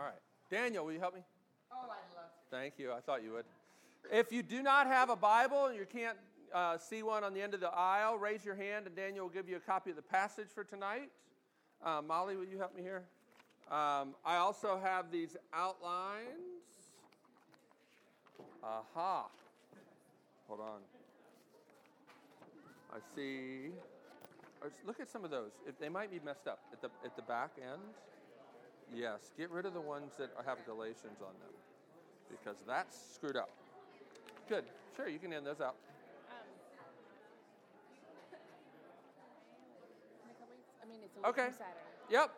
All right. Daniel, will you help me? Oh, I'd love to. Thank you. I thought you would. If you do not have a Bible and you can't uh, see one on the end of the aisle, raise your hand and Daniel will give you a copy of the passage for tonight. Uh, Molly, will you help me here? Um, I also have these outlines. Aha. Hold on. I see. Look at some of those. If they might be messed up at the at the back end. Yes, get rid of the ones that have Galatians on them because that's screwed up. Good. Sure, you can hand those out. Um, in a couple weeks? I mean, it's a Okay. Saturday. Yep.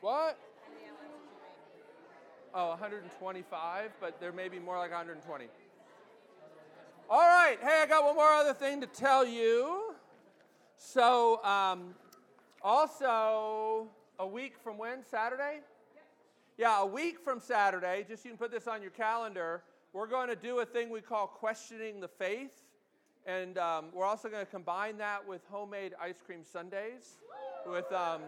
What? Oh, 125, but there may be more like 120. All right. Hey, I got one more other thing to tell you. So, um, also, a week from when? Saturday? Yeah, a week from Saturday, just you can put this on your calendar, we're going to do a thing we call questioning the faith. And um, we're also going to combine that with homemade ice cream sundaes. With, um,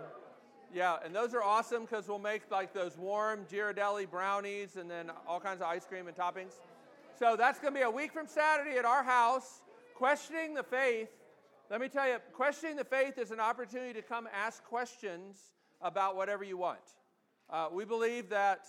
yeah, and those are awesome because we'll make like those warm Ghirardelli brownies and then all kinds of ice cream and toppings. So that's going to be a week from Saturday at our house, questioning the faith. Let me tell you, questioning the faith is an opportunity to come ask questions about whatever you want. Uh, we believe that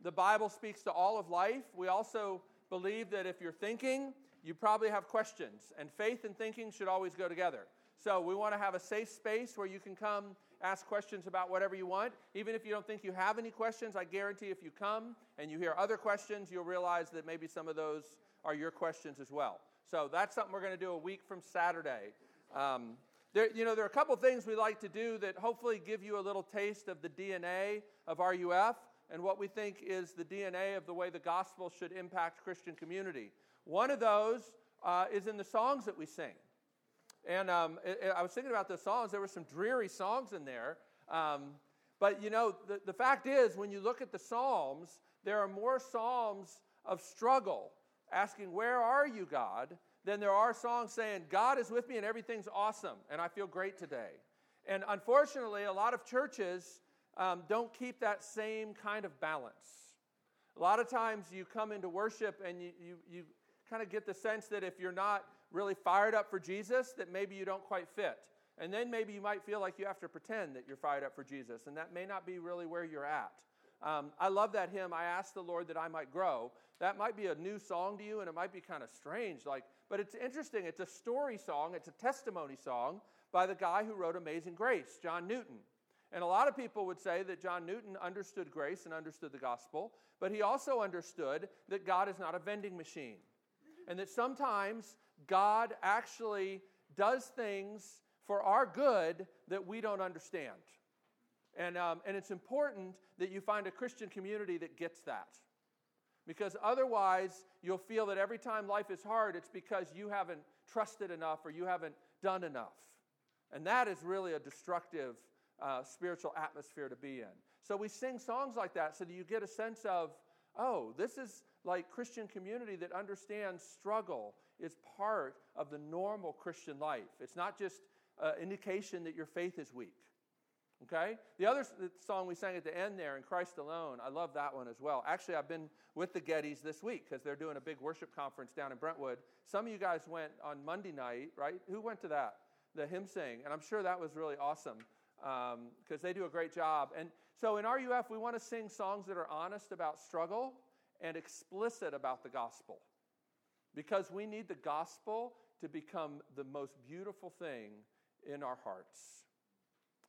the Bible speaks to all of life. We also believe that if you're thinking, you probably have questions, and faith and thinking should always go together. So we want to have a safe space where you can come ask questions about whatever you want. Even if you don't think you have any questions, I guarantee if you come and you hear other questions, you'll realize that maybe some of those are your questions as well. So that's something we're going to do a week from Saturday. Um, there, you know, there are a couple things we like to do that hopefully give you a little taste of the DNA of RUF and what we think is the DNA of the way the gospel should impact Christian community. One of those uh, is in the songs that we sing. And um, it, it- I was thinking about the songs. There were some dreary songs in there. Um, but you know, the, the fact is, when you look at the Psalms, there are more Psalms of struggle, asking, Where are you, God? than there are songs saying, God is with me and everything's awesome and I feel great today. And unfortunately, a lot of churches um, don't keep that same kind of balance. A lot of times you come into worship and you, you, you kind of get the sense that if you're not really fired up for Jesus, that maybe you don't quite fit. And then maybe you might feel like you have to pretend that you're fired up for Jesus, and that may not be really where you're at. Um, I love that hymn, I asked the Lord that I might grow. That might be a new song to you, and it might be kind of strange, like, but it's interesting. It's a story song, it's a testimony song by the guy who wrote Amazing Grace, John Newton. And a lot of people would say that John Newton understood grace and understood the gospel, but he also understood that God is not a vending machine. And that sometimes God actually does things for our good that we don't understand. And, um, and it's important that you find a Christian community that gets that. Because otherwise, you'll feel that every time life is hard, it's because you haven't trusted enough or you haven't done enough. And that is really a destructive uh, spiritual atmosphere to be in. So we sing songs like that so that you get a sense of, oh, this is like Christian community that understands struggle part of the normal Christian life. It's not just uh, indication that your faith is weak. Okay? The other the song we sang at the end there, In Christ Alone, I love that one as well. Actually, I've been with the Gettys this week because they're doing a big worship conference down in Brentwood. Some of you guys went on Monday night, right? Who went to that? The hymn sing. And I'm sure that was really awesome because they do a great job. And so in RUF, we want to sing songs that are honest about struggle and explicit about the gospel because we need the gospel to become the most beautiful thing in our hearts.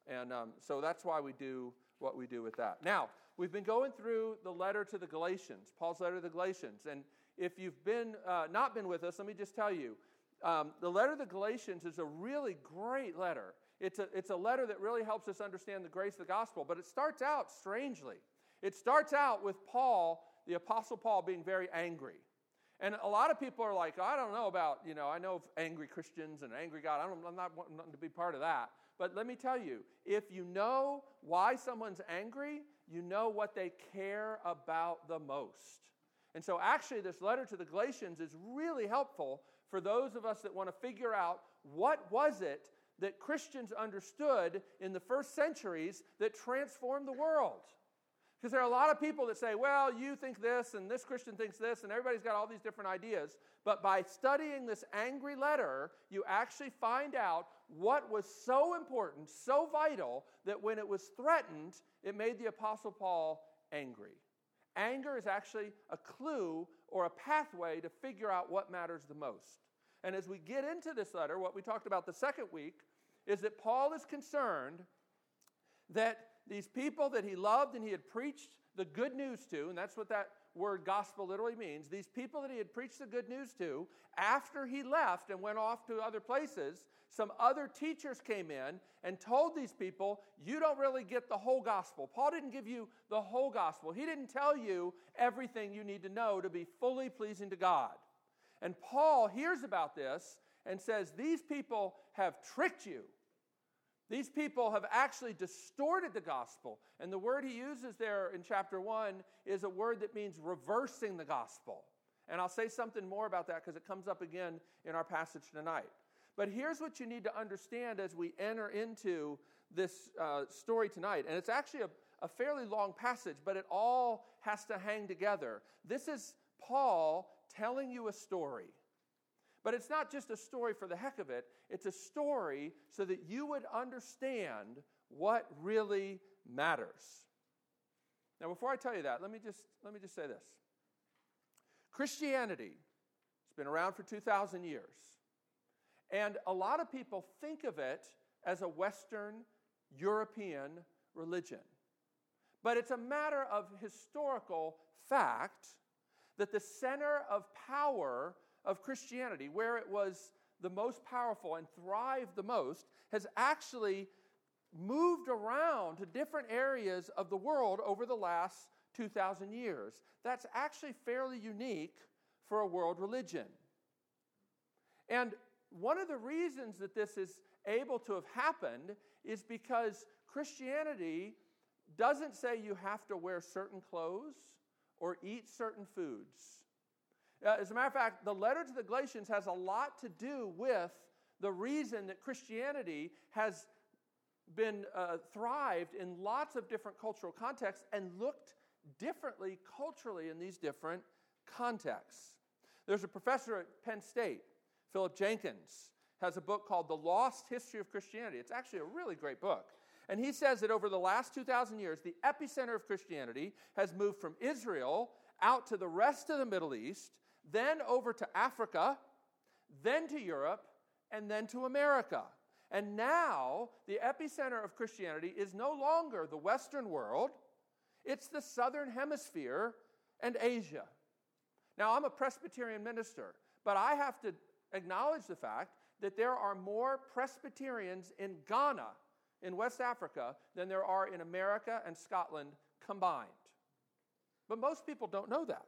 And um, so that's why we do what we do with that. Now, we've been going through the letter to the Galatians, Paul's letter to the Galatians. And if you've been, uh, not been with us, let me just tell you um, the letter to the Galatians is a really great letter. It's a, it's a letter that really helps us understand the grace of the gospel, but it starts out strangely. It starts out with Paul, the Apostle Paul, being very angry. And a lot of people are like, I don't know about, you know, I know angry Christians and angry God. I I'm not wanting to be part of that. But let me tell you, if you know why someone's angry, you know what they care about the most. And so, actually, this letter to the Galatians is really helpful for those of us that want to figure out what was it that Christians understood in the first centuries that transformed the world. Because there are a lot of people that say, well, you think this, and this Christian thinks this, and everybody's got all these different ideas. But by studying this angry letter, you actually find out what was so important, so vital, that when it was threatened, it made the Apostle Paul angry. Anger is actually a clue or a pathway to figure out what matters the most. And as we get into this letter, what we talked about the second week is that Paul is concerned that these people that he loved and he had preached the good news to, and that's what that word gospel literally means, these people that he had preached the good news to, after he left and went off to other places, some other teachers came in and told these people, You don't really get the whole gospel. Paul didn't give you the whole gospel, he didn't tell you everything you need to know to be fully pleasing to God. And Paul hears about this and says, These people have tricked you. These people have actually distorted the gospel. And the word he uses there in chapter 1 is a word that means reversing the gospel. And I'll say something more about that because it comes up again in our passage tonight. But here's what you need to understand as we enter into this uh, story tonight. And it's actually a, a fairly long passage, but it all has to hang together. This is Paul telling you a story. But it's not just a story for the heck of it, it's a story so that you would understand what really matters. Now, before I tell you that, let me just, let me just say this Christianity has been around for 2,000 years. And a lot of people think of it as a Western European religion. But it's a matter of historical fact that the center of power of Christianity, where it was the most powerful and thrived the most, has actually moved around to different areas of the world over the last 2,000 years. That's actually fairly unique for a world religion. And one of the reasons that this is able to have happened is because Christianity doesn't say you have to wear certain clothes or eat certain foods. Uh, as a matter of fact, the letter to the Galatians has a lot to do with the reason that Christianity has been uh, thrived in lots of different cultural contexts and looked differently culturally in these different contexts. There's a professor at Penn State, Philip Jenkins, has a book called The Lost History of Christianity. It's actually a really great book. And he says that over the last 2,000 years, the epicenter of Christianity has moved from Israel out to the rest of the Middle East then over to Africa, then to Europe, and then to America. And now the epicenter of Christianity is no longer the Western world, it's the Southern Hemisphere and Asia. Now, I'm a Presbyterian minister, but I have to acknowledge the fact that there are more Presbyterians in Ghana, in West Africa, than there are in America and Scotland combined. But most people don't know that.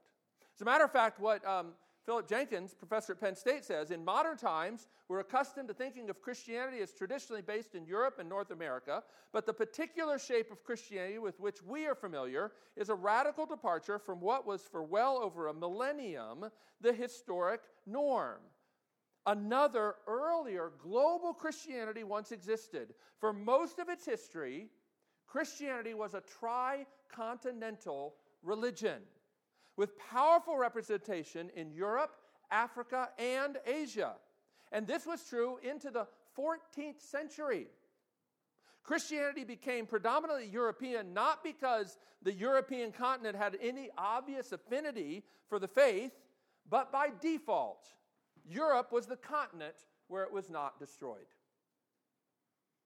As a matter of fact, what um, Philip Jenkins, professor at Penn State, says in modern times, we're accustomed to thinking of Christianity as traditionally based in Europe and North America, but the particular shape of Christianity with which we are familiar is a radical departure from what was for well over a millennium the historic norm. Another earlier global Christianity once existed. For most of its history, Christianity was a tricontinental religion with powerful representation in Europe, Africa, and Asia. And this was true into the 14th century. Christianity became predominantly European not because the European continent had any obvious affinity for the faith, but by default. Europe was the continent where it was not destroyed.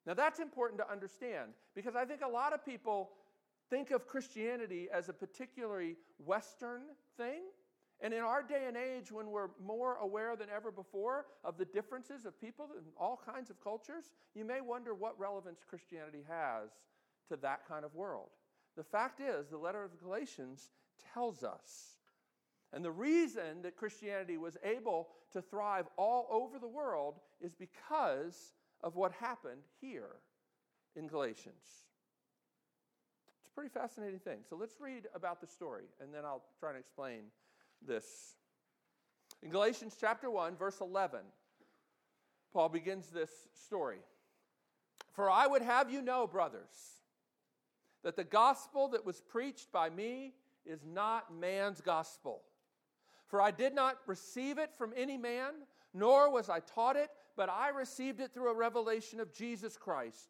Now, that's important to understand because I think a lot of people think of Christianity as a particularly Western thing. And in our day and age, when we're more aware than ever before of the differences of people in all kinds of cultures, you may wonder what relevance Christianity has to that kind of world. The fact is, the letter of Galatians tells us. And the reason that Christianity was able to thrive all over the world is because of what happened here in Galatians. Pretty fascinating thing. So let's read about the story, and then I'll try and explain this. In Galatians chapter 1, verse 11, Paul begins this story. For I would have you know, brothers, that the gospel that was preached by me is not man's gospel. For I did not receive it from any man, nor was I taught it, but I received it through a revelation of Jesus Christ.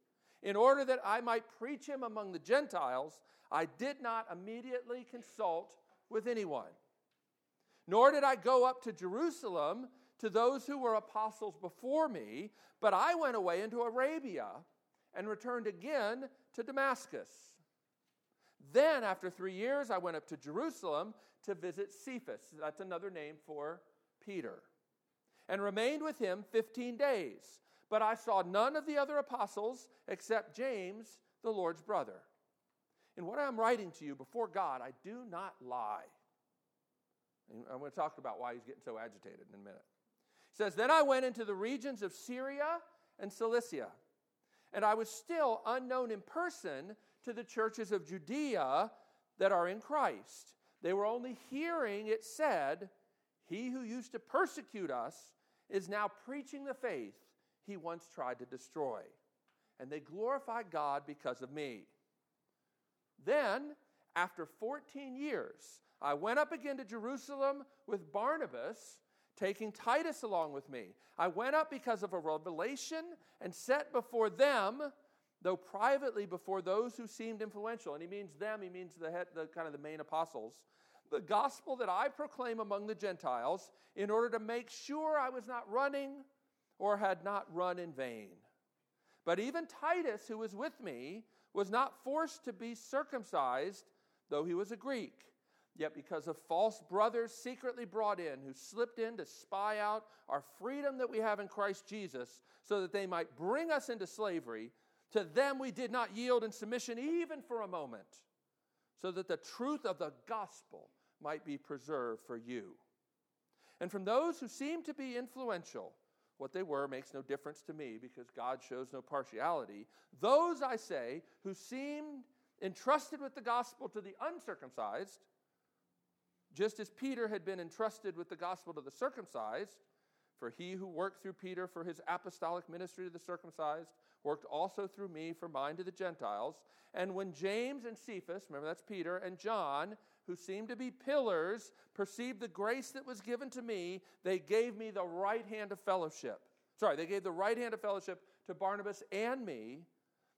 in order that I might preach him among the Gentiles, I did not immediately consult with anyone. Nor did I go up to Jerusalem to those who were apostles before me, but I went away into Arabia and returned again to Damascus. Then, after three years, I went up to Jerusalem to visit Cephas. That's another name for Peter. And remained with him 15 days. But I saw none of the other apostles except James, the Lord's brother. In what I'm writing to you before God, I do not lie. And I'm going to talk about why he's getting so agitated in a minute. He says, Then I went into the regions of Syria and Cilicia, and I was still unknown in person to the churches of Judea that are in Christ. They were only hearing it said, He who used to persecute us is now preaching the faith he once tried to destroy. And they glorified God because of me. Then, after 14 years, I went up again to Jerusalem with Barnabas, taking Titus along with me. I went up because of a revelation and set before them though privately before those who seemed influential. And he means them, he means the, head, the kind of the main apostles. The gospel that I proclaim among the Gentiles in order to make sure I was not running or had not run in vain. But even Titus, who was with me, was not forced to be circumcised, though he was a Greek. Yet, because of false brothers secretly brought in, who slipped in to spy out our freedom that we have in Christ Jesus, so that they might bring us into slavery, to them we did not yield in submission even for a moment, so that the truth of the gospel might be preserved for you. And from those who seemed to be influential, what they were makes no difference to me because God shows no partiality. Those, I say, who seemed entrusted with the gospel to the uncircumcised, just as Peter had been entrusted with the gospel to the circumcised, for he who worked through Peter for his apostolic ministry to the circumcised worked also through me for mine to the Gentiles. And when James and Cephas, remember that's Peter, and John, who seemed to be pillars, perceived the grace that was given to me, they gave me the right hand of fellowship. Sorry, they gave the right hand of fellowship to Barnabas and me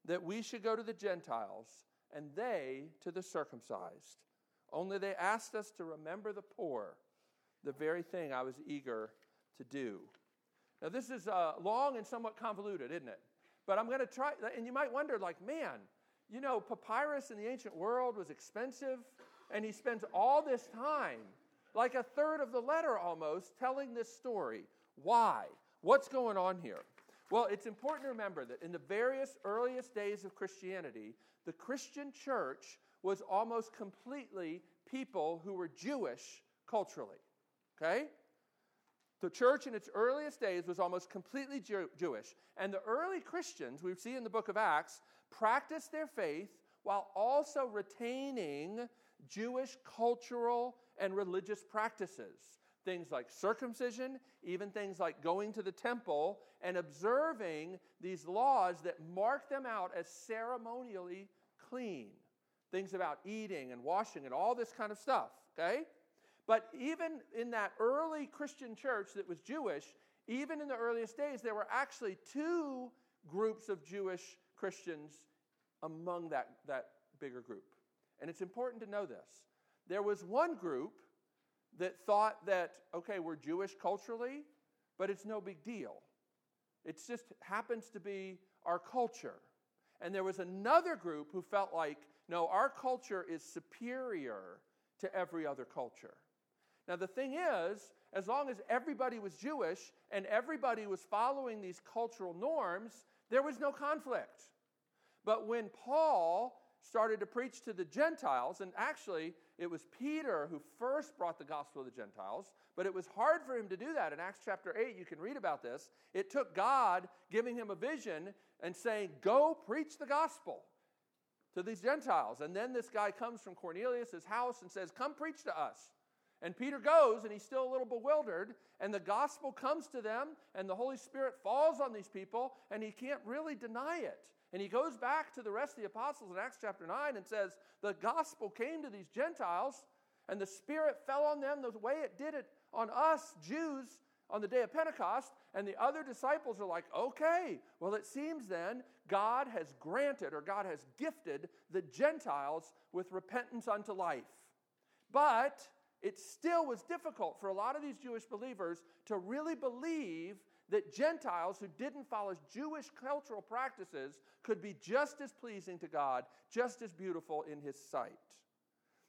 that we should go to the Gentiles and they to the circumcised. Only they asked us to remember the poor, the very thing I was eager to do. Now, this is uh, long and somewhat convoluted, isn't it? But I'm going to try, and you might wonder, like, man, you know, papyrus in the ancient world was expensive, and he spends all this time, like a third of the letter almost, telling this story. Why? What's going on here? Well, it's important to remember that in the various earliest days of Christianity, the Christian church was almost completely people who were Jewish culturally. Okay? The church in its earliest days was almost completely Jew- Jewish. And the early Christians, we see in the book of Acts, practiced their faith while also retaining Jewish cultural and religious practices. Things like circumcision, even things like going to the temple and observing these laws that mark them out as ceremonially clean. things about eating and washing and all this kind of stuff, okay? But even in that early Christian church that was Jewish, even in the earliest days, there were actually two groups of Jewish Christians among that, that bigger group. And it's important to know this. There was one group that thought that, okay, we're Jewish culturally, but it's no big deal. It just happens to be our culture. And there was another group who felt like, no, our culture is superior to every other culture. Now, the thing is, as long as everybody was Jewish and everybody was following these cultural norms, there was no conflict. But when Paul started to preach to the Gentiles, and actually, it was Peter who first brought the gospel to the Gentiles, but it was hard for him to do that. In Acts chapter 8, you can read about this. It took God giving him a vision and saying, Go preach the gospel to these Gentiles. And then this guy comes from Cornelius' house and says, Come preach to us. And Peter goes, and he's still a little bewildered, and the gospel comes to them, and the Holy Spirit falls on these people, and he can't really deny it. And he goes back to the rest of the apostles in Acts chapter 9 and says, The gospel came to these Gentiles, and the Spirit fell on them the way it did it on us, Jews, on the day of Pentecost. And the other disciples are like, Okay, well, it seems then God has granted or God has gifted the Gentiles with repentance unto life. But it still was difficult for a lot of these Jewish believers to really believe that Gentiles who didn't follow Jewish cultural practices could be just as pleasing to God, just as beautiful in His sight.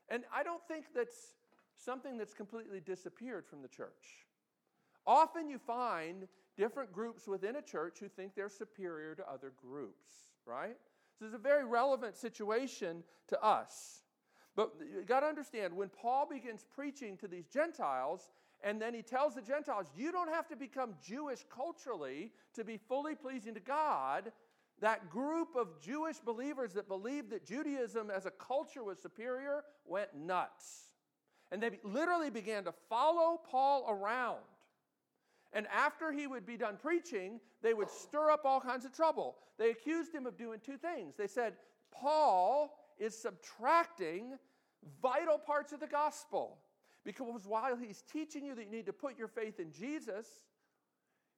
And I don't think that's something that's completely disappeared from the church. Often you find different groups within a church who think they're superior to other groups, right? So it's a very relevant situation to us. But you got to understand when Paul begins preaching to these Gentiles, and then he tells the Gentiles, you don't have to become Jewish culturally to be fully pleasing to God. That group of Jewish believers that believed that Judaism as a culture was superior went nuts. And they literally began to follow Paul around. And after he would be done preaching, they would stir up all kinds of trouble. They accused him of doing two things. They said, Paul is subtracting vital parts of the gospel. Because while he's teaching you that you need to put your faith in Jesus,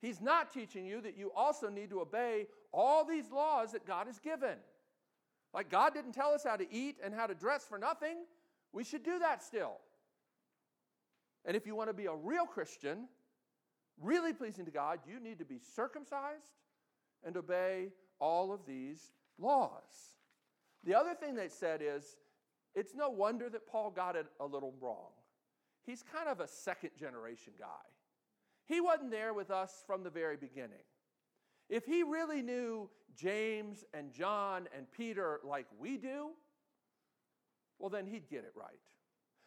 he's not teaching you that you also need to obey all these laws that God has given. Like God didn't tell us how to eat and how to dress for nothing. We should do that still. And if you want to be a real Christian, really pleasing to God, you need to be circumcised and obey all of these laws. The other thing they said is it's no wonder that Paul got it a little wrong he's kind of a second generation guy. He wasn't there with us from the very beginning. If he really knew James and John and Peter like we do, well, then he'd get it right.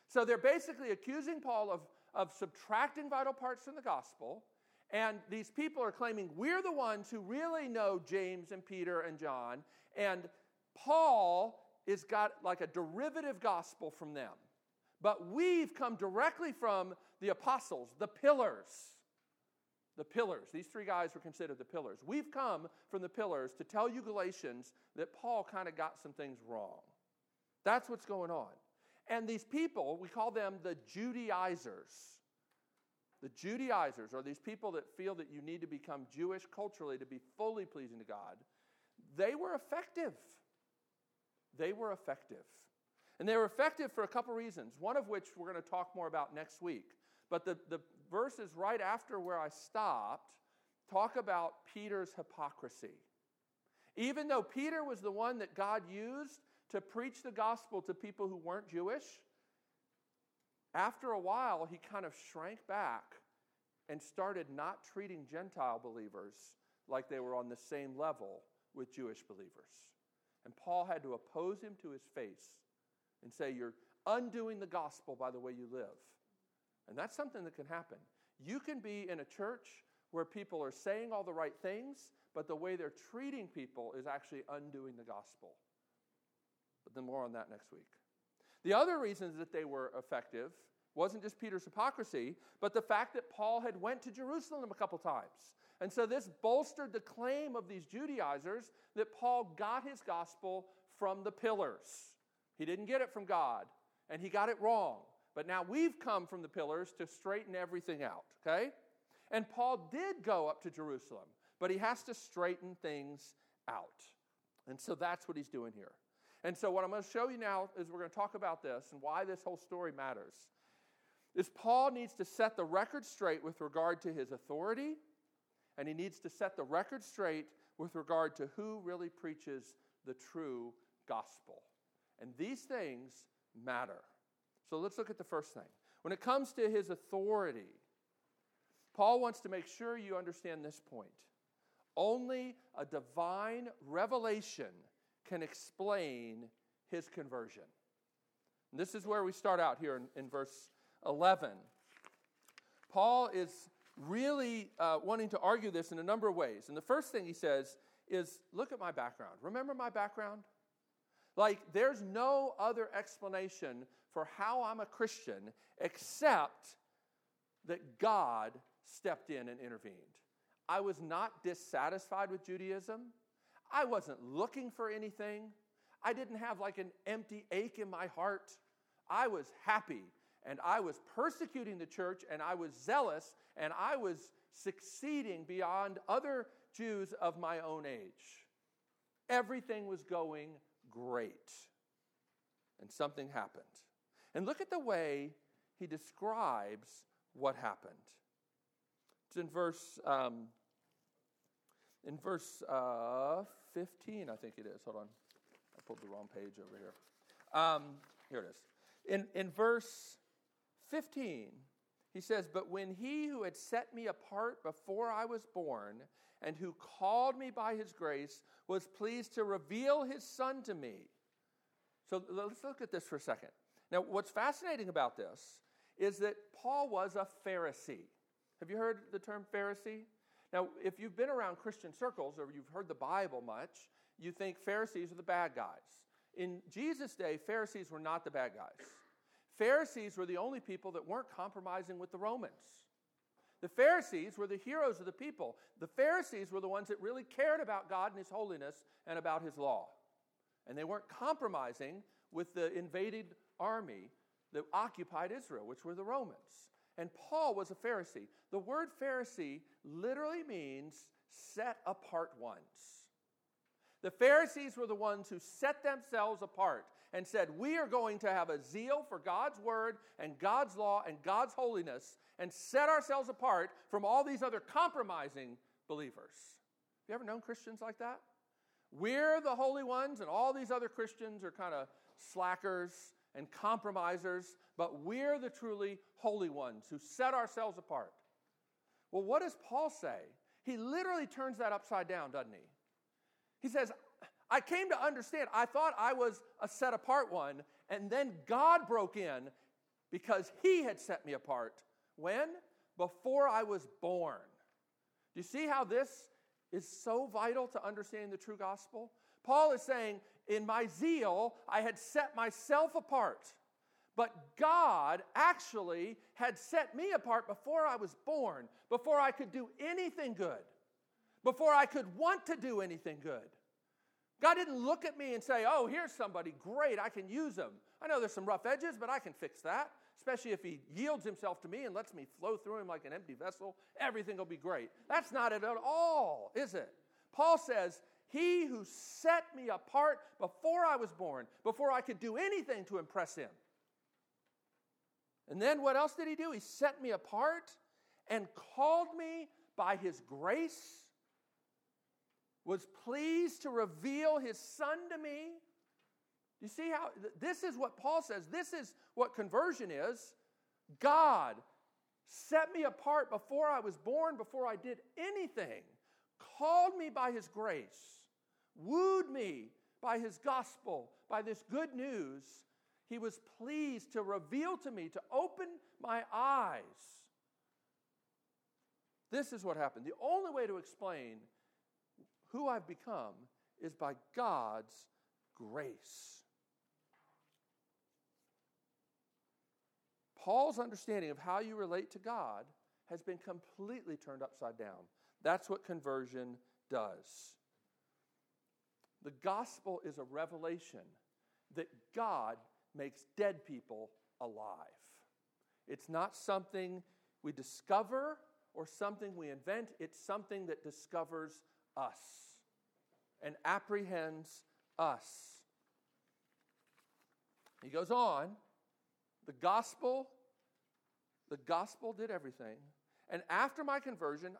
So they're basically accusing Paul of, of subtracting vital parts from the gospel. And these people are claiming we're the ones who really know James and Peter and John. And Paul is got like a derivative gospel from them. But we've come directly from the apostles, the pillars. The pillars. These three guys were considered the pillars. We've come from the pillars to tell you, Galatians, that Paul kind of got some things wrong. That's what's going on. And these people, we call them the Judaizers. The Judaizers are these people that feel that you need to become Jewish culturally to be fully pleasing to God. They were effective. They were effective. And they were effective for a couple reasons, one of which we're going to talk more about next week. But the, the verses right after where I stopped talk about Peter's hypocrisy. Even though Peter was the one that God used to preach the gospel to people who weren't Jewish, after a while he kind of shrank back and started not treating Gentile believers like they were on the same level with Jewish believers. And Paul had to oppose him to his face and say you're undoing the gospel by the way you live. And that's something that can happen. You can be in a church where people are saying all the right things, but the way they're treating people is actually undoing the gospel. But then more on that next week. The other reasons that they were effective wasn't just Peter's hypocrisy, but the fact that Paul had went to Jerusalem a couple times. And so this bolstered the claim of these Judaizers that Paul got his gospel from the pillars. He didn't get it from God, and he got it wrong. But now we've come from the pillars to straighten everything out, okay? And Paul did go up to Jerusalem, but he has to straighten things out. And so that's what he's doing here. And so, what I'm going to show you now is we're going to talk about this and why this whole story matters. Is Paul needs to set the record straight with regard to his authority, and he needs to set the record straight with regard to who really preaches the true gospel. And these things matter. So let's look at the first thing. When it comes to his authority, Paul wants to make sure you understand this point. Only a divine revelation can explain his conversion. And this is where we start out here in, in verse 11. Paul is really uh, wanting to argue this in a number of ways. And the first thing he says is look at my background. Remember my background? Like, there's no other explanation for how I'm a Christian except that God stepped in and intervened. I was not dissatisfied with Judaism. I wasn't looking for anything. I didn't have like an empty ache in my heart. I was happy and I was persecuting the church and I was zealous and I was succeeding beyond other Jews of my own age. Everything was going great. And something happened. And look at the way he describes what happened. It's in verse um, in verse uh, 15, I think it is. Hold on. I pulled the wrong page over here. Um, here it is. In, in verse 15, he says, But when he who had set me apart before I was born, and who called me by his grace, was pleased to reveal his son to me. So let's look at this for a second. Now, what's fascinating about this is that Paul was a Pharisee. Have you heard the term Pharisee? Now, if you've been around Christian circles or you've heard the Bible much, you think Pharisees are the bad guys. In Jesus' day, Pharisees were not the bad guys. Pharisees were the only people that weren't compromising with the Romans. The Pharisees were the heroes of the people. The Pharisees were the ones that really cared about God and His holiness and about His law. And they weren't compromising with the invaded army that occupied Israel, which were the Romans. And Paul was a Pharisee. The word Pharisee literally means set apart ones. The Pharisees were the ones who set themselves apart and said, We are going to have a zeal for God's word and God's law and God's holiness and set ourselves apart from all these other compromising believers. Have you ever known Christians like that? We're the holy ones, and all these other Christians are kind of slackers and compromisers, but we're the truly holy ones who set ourselves apart. Well, what does Paul say? He literally turns that upside down, doesn't he? He says, I came to understand. I thought I was a set apart one, and then God broke in because He had set me apart. When? Before I was born. Do you see how this is so vital to understanding the true gospel? Paul is saying, In my zeal, I had set myself apart. But God actually had set me apart before I was born, before I could do anything good, before I could want to do anything good. God didn't look at me and say, Oh, here's somebody great, I can use him. I know there's some rough edges, but I can fix that, especially if he yields himself to me and lets me flow through him like an empty vessel. Everything will be great. That's not it at all, is it? Paul says, He who set me apart before I was born, before I could do anything to impress him. And then what else did he do? He set me apart and called me by his grace was pleased to reveal his son to me. You see how this is what Paul says. This is what conversion is. God set me apart before I was born, before I did anything, called me by his grace, wooed me by his gospel, by this good news. He was pleased to reveal to me, to open my eyes. This is what happened. The only way to explain who I've become is by God's grace. Paul's understanding of how you relate to God has been completely turned upside down. That's what conversion does. The gospel is a revelation, that God makes dead people alive. It's not something we discover or something we invent, it's something that discovers us and apprehends us. He goes on, the gospel, the gospel did everything. And after my conversion,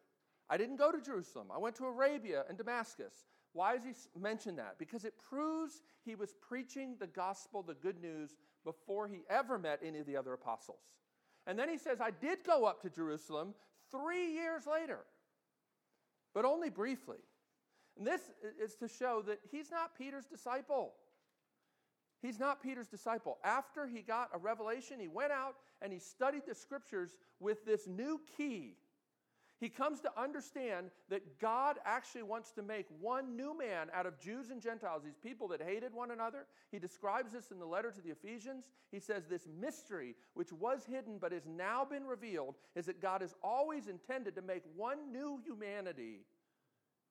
I didn't go to Jerusalem. I went to Arabia and Damascus. Why does he mention that? Because it proves he was preaching the gospel, the good news, before he ever met any of the other apostles. And then he says, I did go up to Jerusalem three years later, but only briefly. And this is to show that he's not Peter's disciple. He's not Peter's disciple. After he got a revelation, he went out and he studied the scriptures with this new key he comes to understand that God actually wants to make one new man out of Jews and Gentiles, these people that hated one another. He describes this in the letter to the Ephesians. He says, This mystery, which was hidden but has now been revealed, is that God has always intended to make one new humanity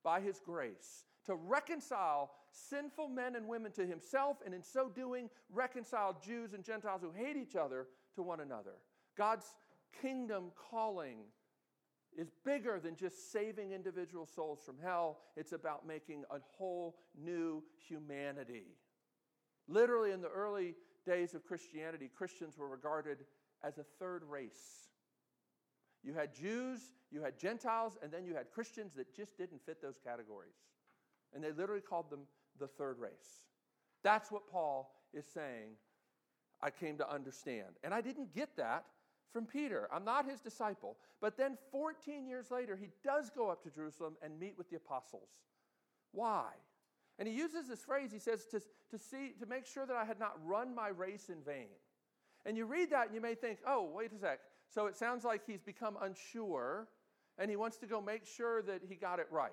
by his grace, to reconcile sinful men and women to himself, and in so doing, reconcile Jews and Gentiles who hate each other to one another. God's kingdom calling is bigger than just saving individual souls from hell. It's about making a whole new humanity. Literally, in the early days of Christianity, Christians were regarded as a third race. You had Jews, you had Gentiles, and then you had Christians that just didn't fit those categories. And they literally called them the third race. That's what Paul is saying I came to understand. And I didn't get that from Peter. I'm not his disciple. But then 14 years later, he does go up to Jerusalem and meet with the apostles. Why? And he uses this phrase, he says, to, to see, to make sure that I had not run my race in vain. And you read that and you may think, oh, wait a sec. So it sounds like he's become unsure and he wants to go make sure that he got it right.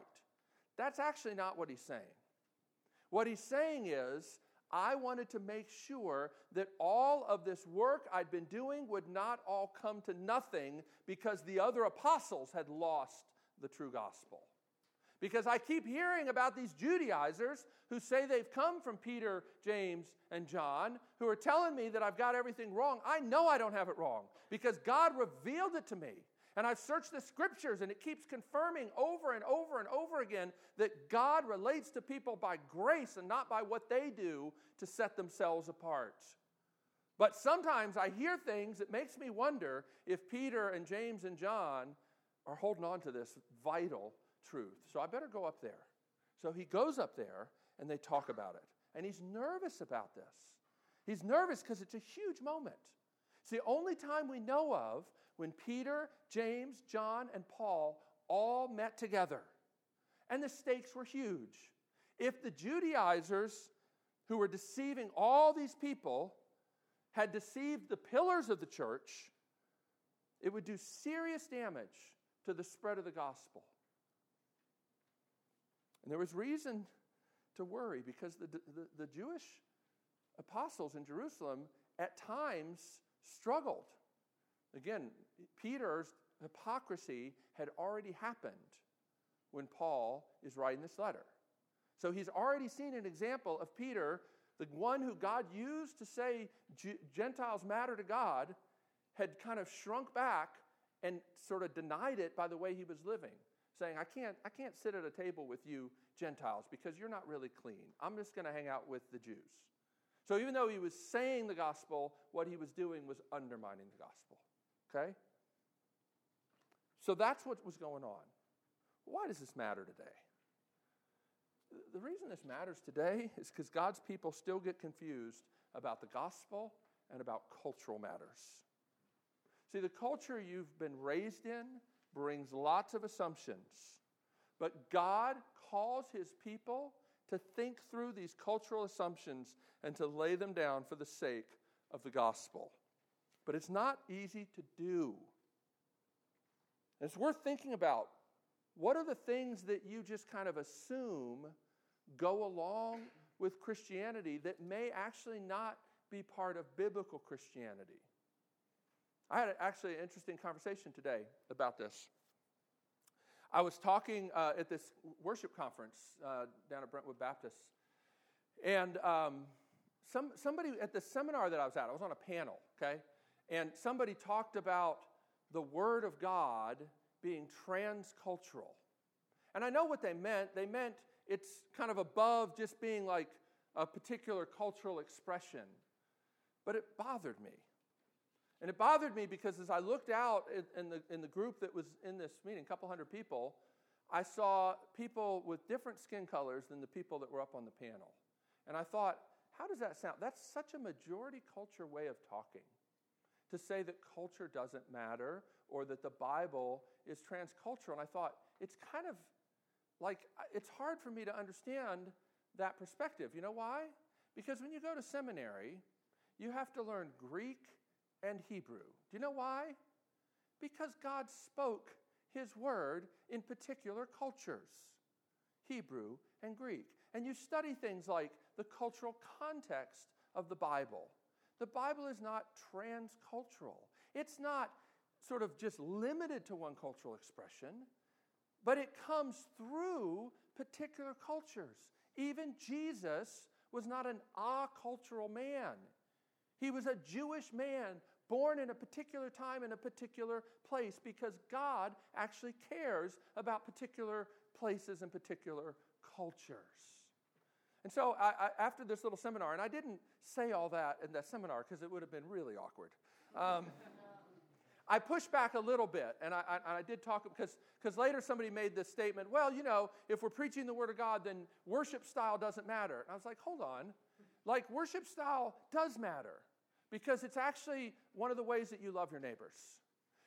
That's actually not what he's saying. What he's saying is, I wanted to make sure that all of this work I'd been doing would not all come to nothing because the other apostles had lost the true gospel. Because I keep hearing about these Judaizers who say they've come from Peter, James, and John, who are telling me that I've got everything wrong. I know I don't have it wrong because God revealed it to me. And I've searched the scriptures, and it keeps confirming over and over and over again that God relates to people by grace and not by what they do to set themselves apart. But sometimes I hear things that makes me wonder if Peter and James and John are holding on to this vital truth. So I better go up there. So he goes up there and they talk about it. And he's nervous about this. He's nervous because it's a huge moment. It's the only time we know of when Peter, James, John, and Paul all met together. And the stakes were huge. If the Judaizers, who were deceiving all these people, had deceived the pillars of the church, it would do serious damage to the spread of the gospel. And there was reason to worry because the, the, the Jewish apostles in Jerusalem at times struggled. Again, Peter's hypocrisy had already happened when Paul is writing this letter. So he's already seen an example of Peter, the one who God used to say Gentiles matter to God, had kind of shrunk back and sort of denied it by the way he was living, saying, I can't, I can't sit at a table with you Gentiles because you're not really clean. I'm just going to hang out with the Jews. So even though he was saying the gospel, what he was doing was undermining the gospel. Okay? So that's what was going on. Why does this matter today? The reason this matters today is because God's people still get confused about the gospel and about cultural matters. See, the culture you've been raised in brings lots of assumptions, but God calls his people to think through these cultural assumptions and to lay them down for the sake of the gospel. But it's not easy to do. And It's worth thinking about. What are the things that you just kind of assume go along with Christianity that may actually not be part of biblical Christianity? I had actually an interesting conversation today about this. I was talking uh, at this worship conference uh, down at Brentwood Baptist, and um, some, somebody at the seminar that I was at, I was on a panel, okay? And somebody talked about the Word of God being transcultural. And I know what they meant. They meant it's kind of above just being like a particular cultural expression. But it bothered me. And it bothered me because as I looked out in the, in the group that was in this meeting, a couple hundred people, I saw people with different skin colors than the people that were up on the panel. And I thought, how does that sound? That's such a majority culture way of talking. To say that culture doesn't matter or that the Bible is transcultural. And I thought, it's kind of like, it's hard for me to understand that perspective. You know why? Because when you go to seminary, you have to learn Greek and Hebrew. Do you know why? Because God spoke his word in particular cultures Hebrew and Greek. And you study things like the cultural context of the Bible. The Bible is not transcultural, it's not sort of just limited to one cultural expression, but it comes through particular cultures. Even Jesus was not an acultural man. He was a Jewish man born in a particular time in a particular place because God actually cares about particular places and particular cultures. And so, I, I, after this little seminar, and I didn't say all that in that seminar because it would have been really awkward. Um, I pushed back a little bit, and I, I, I did talk because later somebody made this statement. Well, you know, if we're preaching the Word of God, then worship style doesn't matter. And I was like, hold on, like worship style does matter because it's actually one of the ways that you love your neighbors.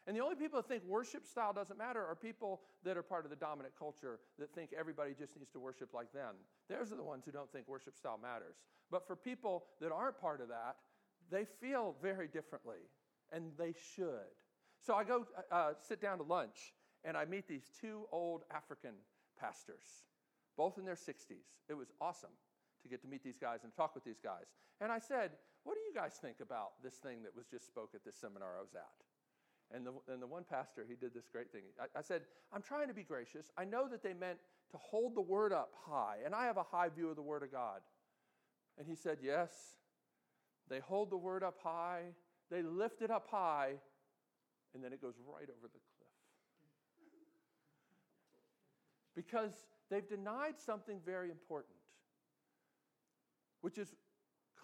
And the only people that think worship style doesn't matter are people that are part of the dominant culture that think everybody just needs to worship like them. Those are the ones who don't think worship style matters. But for people that aren't part of that, they feel very differently, and they should. So I go uh, sit down to lunch, and I meet these two old African pastors, both in their 60s. It was awesome to get to meet these guys and talk with these guys. And I said, What do you guys think about this thing that was just spoke at this seminar I was at? And the, and the one pastor, he did this great thing. I, I said, I'm trying to be gracious. I know that they meant to hold the word up high, and I have a high view of the word of God. And he said, Yes, they hold the word up high, they lift it up high, and then it goes right over the cliff. Because they've denied something very important, which is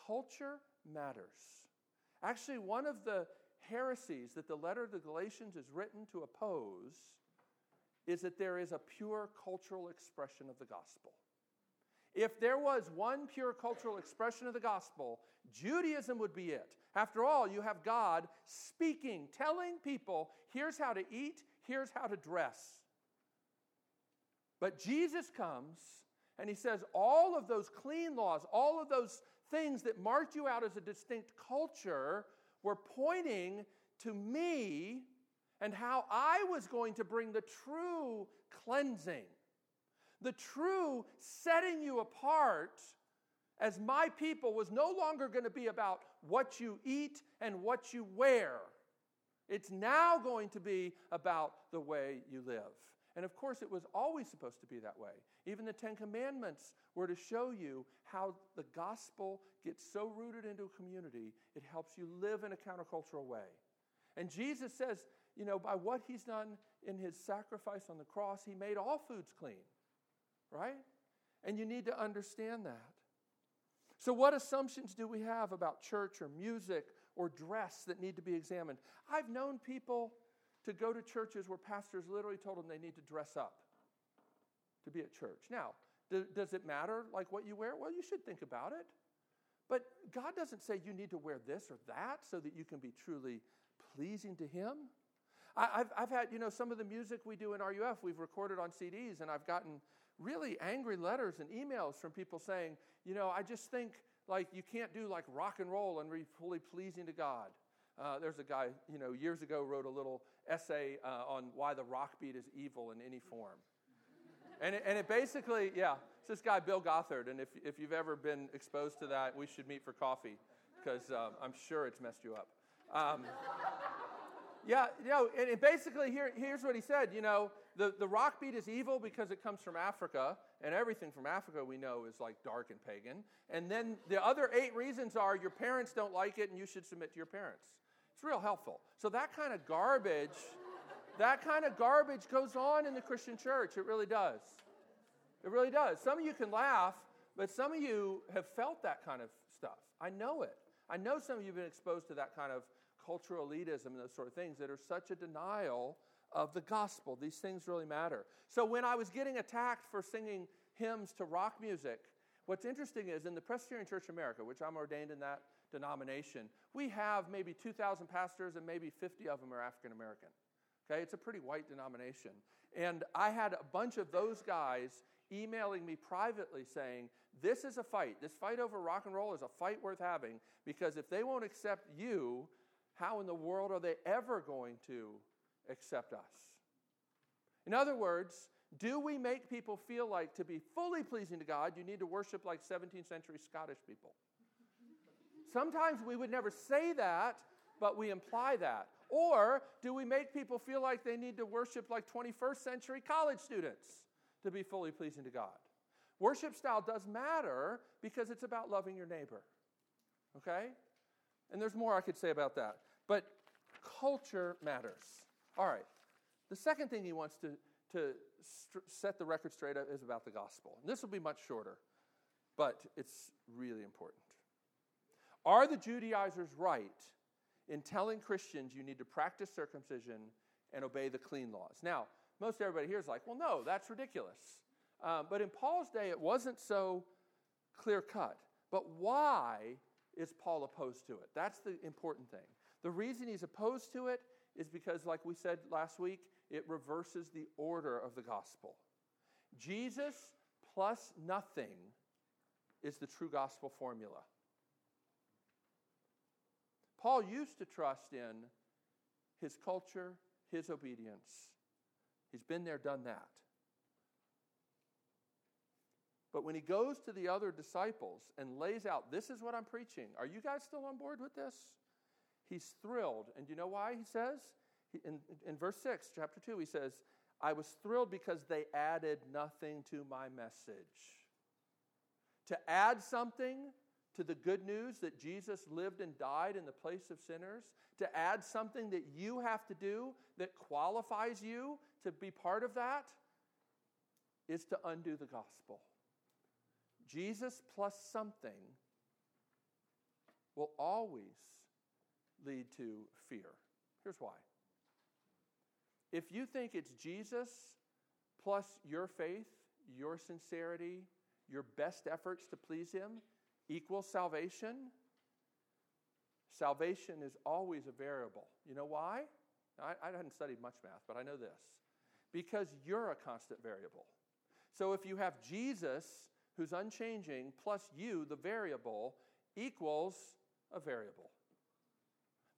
culture matters. Actually, one of the heresies that the letter to the Galatians is written to oppose is that there is a pure cultural expression of the gospel. If there was one pure cultural expression of the gospel, Judaism would be it. After all, you have God speaking, telling people, here's how to eat, here's how to dress. But Jesus comes and he says, all of those clean laws, all of those things that marked you out as a distinct culture were pointing to me and how I was going to bring the true cleansing, the true setting you apart as my people was no longer going to be about what you eat and what you wear. It's now going to be about the way you live. And of course, it was always supposed to be that way. Even the Ten Commandments were to show you how the gospel gets so rooted into a community, it helps you live in a countercultural way. And Jesus says, you know, by what he's done in his sacrifice on the cross, he made all foods clean, right? And you need to understand that. So, what assumptions do we have about church or music or dress that need to be examined? I've known people to go to churches where pastors literally told them they need to dress up to be at church. Now, do, does it matter like what you wear? Well, you should think about it. But God doesn't say you need to wear this or that so that you can be truly pleasing to Him. I, have I've had, you know, some of the music we do in RUF, we've recorded on CDs, and I've gotten really angry letters and emails from people saying, you know, I just think like you can't do like rock and roll and be fully pleasing to God. Uh, there's a guy, you know, years ago wrote a little essay uh, on why the rock beat is evil in any form. and, it, and it basically, yeah, it's this guy, Bill Gothard. And if, if you've ever been exposed to that, we should meet for coffee because um, I'm sure it's messed you up. Um, Yeah, you know, and, basically here, here's what he said. You know, the, the rock beat is evil because it comes from Africa, and everything from Africa we know is like dark and pagan. And then the other eight reasons are your parents don't like it and you should submit to your parents. It's real helpful. So that kind of garbage, that kind of garbage goes on in the Christian church. It really does. It really does. Some of you can laugh, but some of you have felt that kind of stuff. I know it. I know some of you have been exposed to that kind of cultural elitism and those sort of things that are such a denial of the gospel. These things really matter. So when I was getting attacked for singing hymns to rock music, what's interesting is in the Presbyterian Church of America, which I'm ordained in that denomination, we have maybe 2,000 pastors and maybe 50 of them are African American. Okay, it's a pretty white denomination. And I had a bunch of those guys emailing me privately saying, This is a fight. This fight over rock and roll is a fight worth having because if they won't accept you, how in the world are they ever going to accept us? In other words, do we make people feel like to be fully pleasing to God, you need to worship like 17th century Scottish people? Sometimes we would never say that, but we imply that. Or do we make people feel like they need to worship like 21st century college students to be fully pleasing to God? Worship style does matter because it's about loving your neighbor. Okay? And there's more I could say about that. But culture matters. All right. The second thing he wants to, to st- set the record straight up is about the gospel. And this will be much shorter, but it's really important. Are the Judaizers right in telling Christians you need to practice circumcision and obey the clean laws? Now, most everybody here is like, well, no, that's ridiculous. Um, but in Paul's day, it wasn't so clear cut. But why is Paul opposed to it? That's the important thing. The reason he's opposed to it is because, like we said last week, it reverses the order of the gospel. Jesus plus nothing is the true gospel formula. Paul used to trust in his culture, his obedience. He's been there, done that. But when he goes to the other disciples and lays out, this is what I'm preaching, are you guys still on board with this? He's thrilled. And you know why he says? In, in verse 6, chapter 2, he says, I was thrilled because they added nothing to my message. To add something to the good news that Jesus lived and died in the place of sinners, to add something that you have to do that qualifies you to be part of that, is to undo the gospel. Jesus plus something will always lead to fear. Here's why. If you think it's Jesus plus your faith, your sincerity, your best efforts to please Him equals salvation, salvation is always a variable. You know why? I, I hadn't studied much math, but I know this. Because you're a constant variable. So if you have Jesus who's unchanging, plus you, the variable, equals a variable.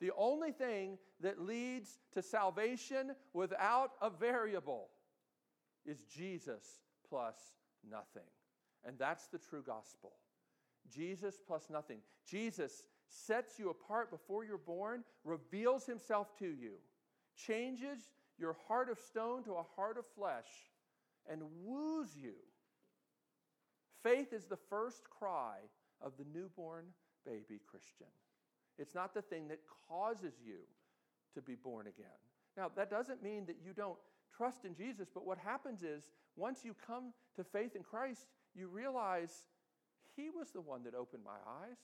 The only thing that leads to salvation without a variable is Jesus plus nothing. And that's the true gospel. Jesus plus nothing. Jesus sets you apart before you're born, reveals himself to you, changes your heart of stone to a heart of flesh, and woos you Faith is the first cry of the newborn baby Christian. It's not the thing that causes you to be born again. Now, that doesn't mean that you don't trust in Jesus, but what happens is once you come to faith in Christ, you realize He was the one that opened my eyes.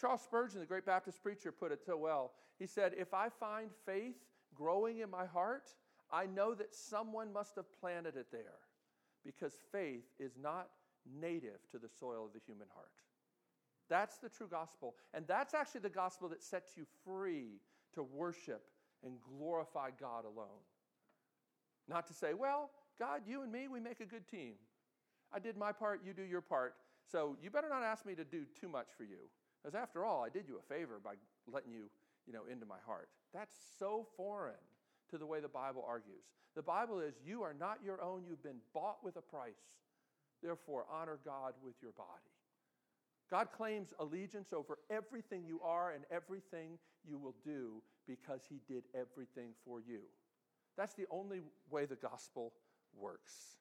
Charles Spurgeon, the great Baptist preacher, put it so well. He said, If I find faith growing in my heart, I know that someone must have planted it there because faith is not native to the soil of the human heart. That's the true gospel. And that's actually the gospel that sets you free to worship and glorify God alone. Not to say, well, God, you and me, we make a good team. I did my part, you do your part. So you better not ask me to do too much for you. Because after all, I did you a favor by letting you, you know, into my heart. That's so foreign to the way the Bible argues. The Bible is you are not your own, you've been bought with a price. Therefore, honor God with your body. God claims allegiance over everything you are and everything you will do because he did everything for you. That's the only way the gospel works.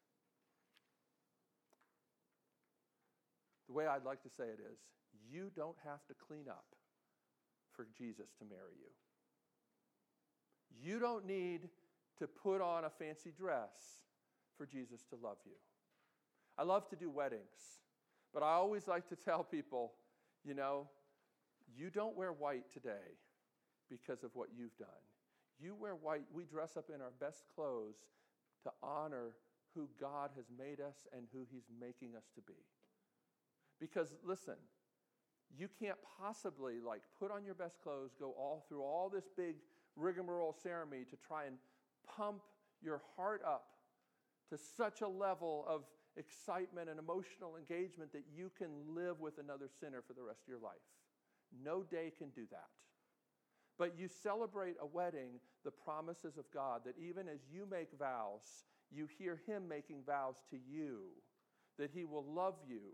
The way I'd like to say it is you don't have to clean up for Jesus to marry you. You don't need to put on a fancy dress for Jesus to love you. I love to do weddings, but I always like to tell people, you know, you don't wear white today because of what you've done. You wear white, we dress up in our best clothes to honor who God has made us and who He's making us to be. Because listen, you can't possibly like put on your best clothes, go all through all this big rigmarole ceremony to try and pump your heart up to such a level of excitement and emotional engagement that you can live with another sinner for the rest of your life. No day can do that. But you celebrate a wedding, the promises of God, that even as you make vows, you hear Him making vows to you, that He will love you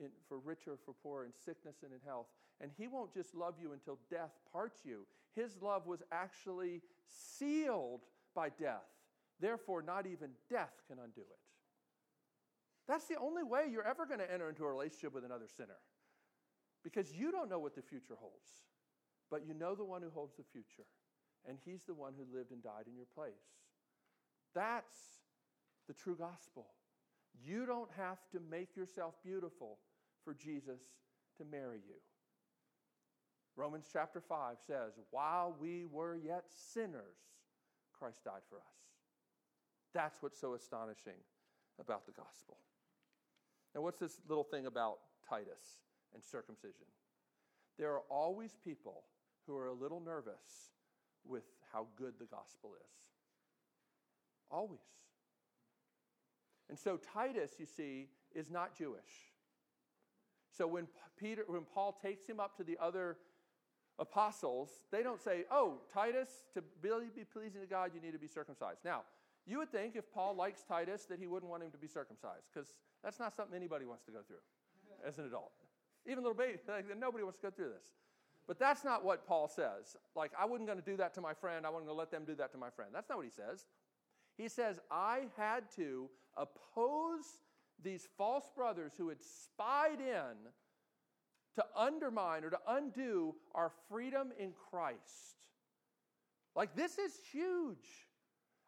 in, for richer, for poor, in sickness and in health. And He won't just love you until death parts you. His love was actually sealed by death. Therefore, not even death can undo it. That's the only way you're ever going to enter into a relationship with another sinner. Because you don't know what the future holds, but you know the one who holds the future. And he's the one who lived and died in your place. That's the true gospel. You don't have to make yourself beautiful for Jesus to marry you. Romans chapter 5 says, While we were yet sinners, Christ died for us. That's what's so astonishing about the gospel. Now, what's this little thing about Titus and circumcision? There are always people who are a little nervous with how good the gospel is. Always. And so Titus, you see, is not Jewish. So when Peter when Paul takes him up to the other apostles, they don't say, "Oh, Titus, to really be pleasing to God, you need to be circumcised." Now, you would think if Paul likes Titus that he wouldn't want him to be circumcised because that's not something anybody wants to go through as an adult. Even little baby, like, nobody wants to go through this. But that's not what Paul says. Like, I wasn't going to do that to my friend. I wasn't going to let them do that to my friend. That's not what he says. He says, I had to oppose these false brothers who had spied in to undermine or to undo our freedom in Christ. Like, this is huge.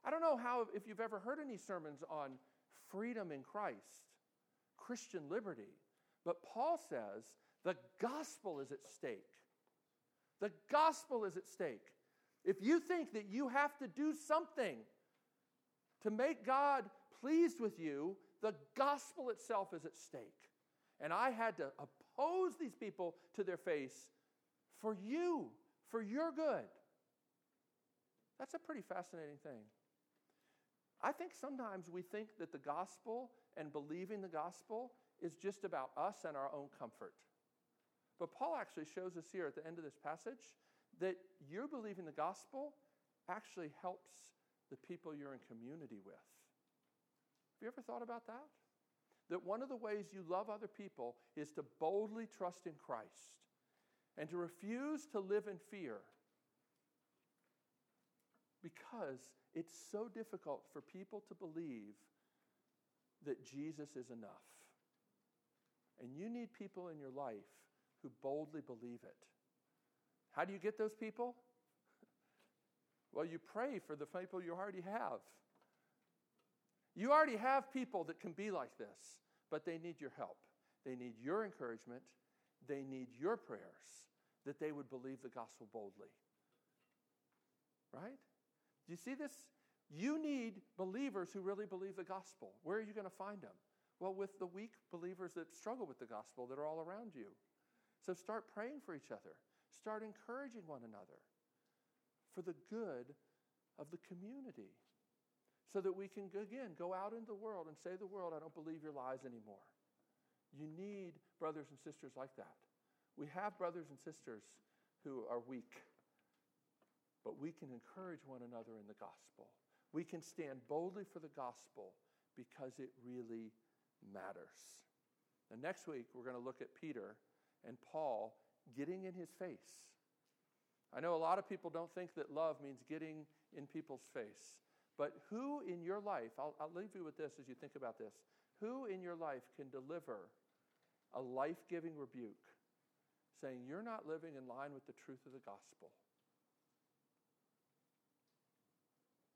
I don't know how, if you've ever heard any sermons on freedom in Christ, Christian liberty, but Paul says the gospel is at stake. The gospel is at stake. If you think that you have to do something to make God pleased with you, the gospel itself is at stake. And I had to oppose these people to their face for you, for your good. That's a pretty fascinating thing. I think sometimes we think that the gospel and believing the gospel is just about us and our own comfort. But Paul actually shows us here at the end of this passage that your believing the gospel actually helps the people you're in community with. Have you ever thought about that? That one of the ways you love other people is to boldly trust in Christ and to refuse to live in fear because it's so difficult for people to believe that Jesus is enough. And you need people in your life who boldly believe it. How do you get those people? Well, you pray for the people you already have. You already have people that can be like this, but they need your help. They need your encouragement. They need your prayers that they would believe the gospel boldly. Right? Do you see this? You need believers who really believe the gospel. Where are you going to find them? Well, with the weak believers that struggle with the gospel that are all around you. So start praying for each other, start encouraging one another for the good of the community. So that we can, again, go out into the world and say to the world, I don't believe your lies anymore. You need brothers and sisters like that. We have brothers and sisters who are weak, but we can encourage one another in the gospel. We can stand boldly for the gospel because it really matters. And next week, we're going to look at Peter and Paul getting in his face. I know a lot of people don't think that love means getting in people's face. But who in your life, I'll, I'll leave you with this as you think about this, who in your life can deliver a life giving rebuke saying, You're not living in line with the truth of the gospel?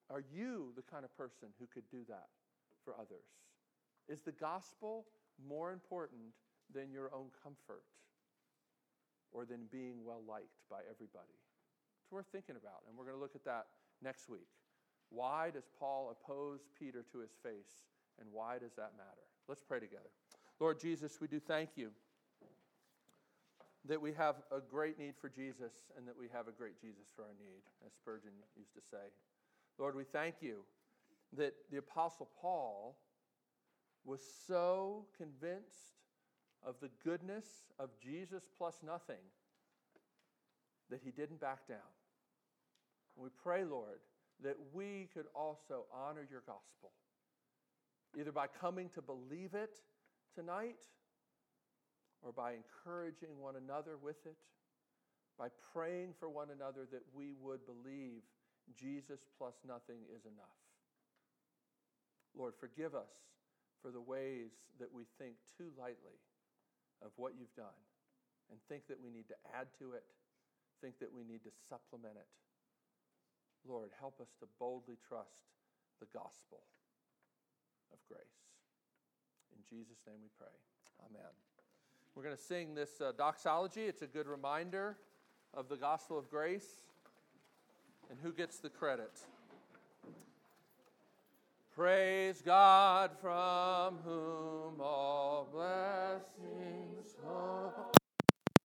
Are you the kind of person who could do that for others? Is the gospel more important than your own comfort or than being well liked by everybody? It's worth thinking about, and we're going to look at that next week. Why does Paul oppose Peter to his face, and why does that matter? Let's pray together. Lord Jesus, we do thank you that we have a great need for Jesus and that we have a great Jesus for our need, as Spurgeon used to say. Lord, we thank you that the Apostle Paul was so convinced of the goodness of Jesus plus nothing that he didn't back down. We pray, Lord, that we could also honor your gospel, either by coming to believe it tonight or by encouraging one another with it, by praying for one another that we would believe Jesus plus nothing is enough. Lord, forgive us for the ways that we think too lightly of what you've done and think that we need to add to it, think that we need to supplement it. Lord, help us to boldly trust the gospel of grace. In Jesus' name we pray. Amen. We're going to sing this uh, doxology. It's a good reminder of the gospel of grace and who gets the credit. Praise God from whom all blessings flow.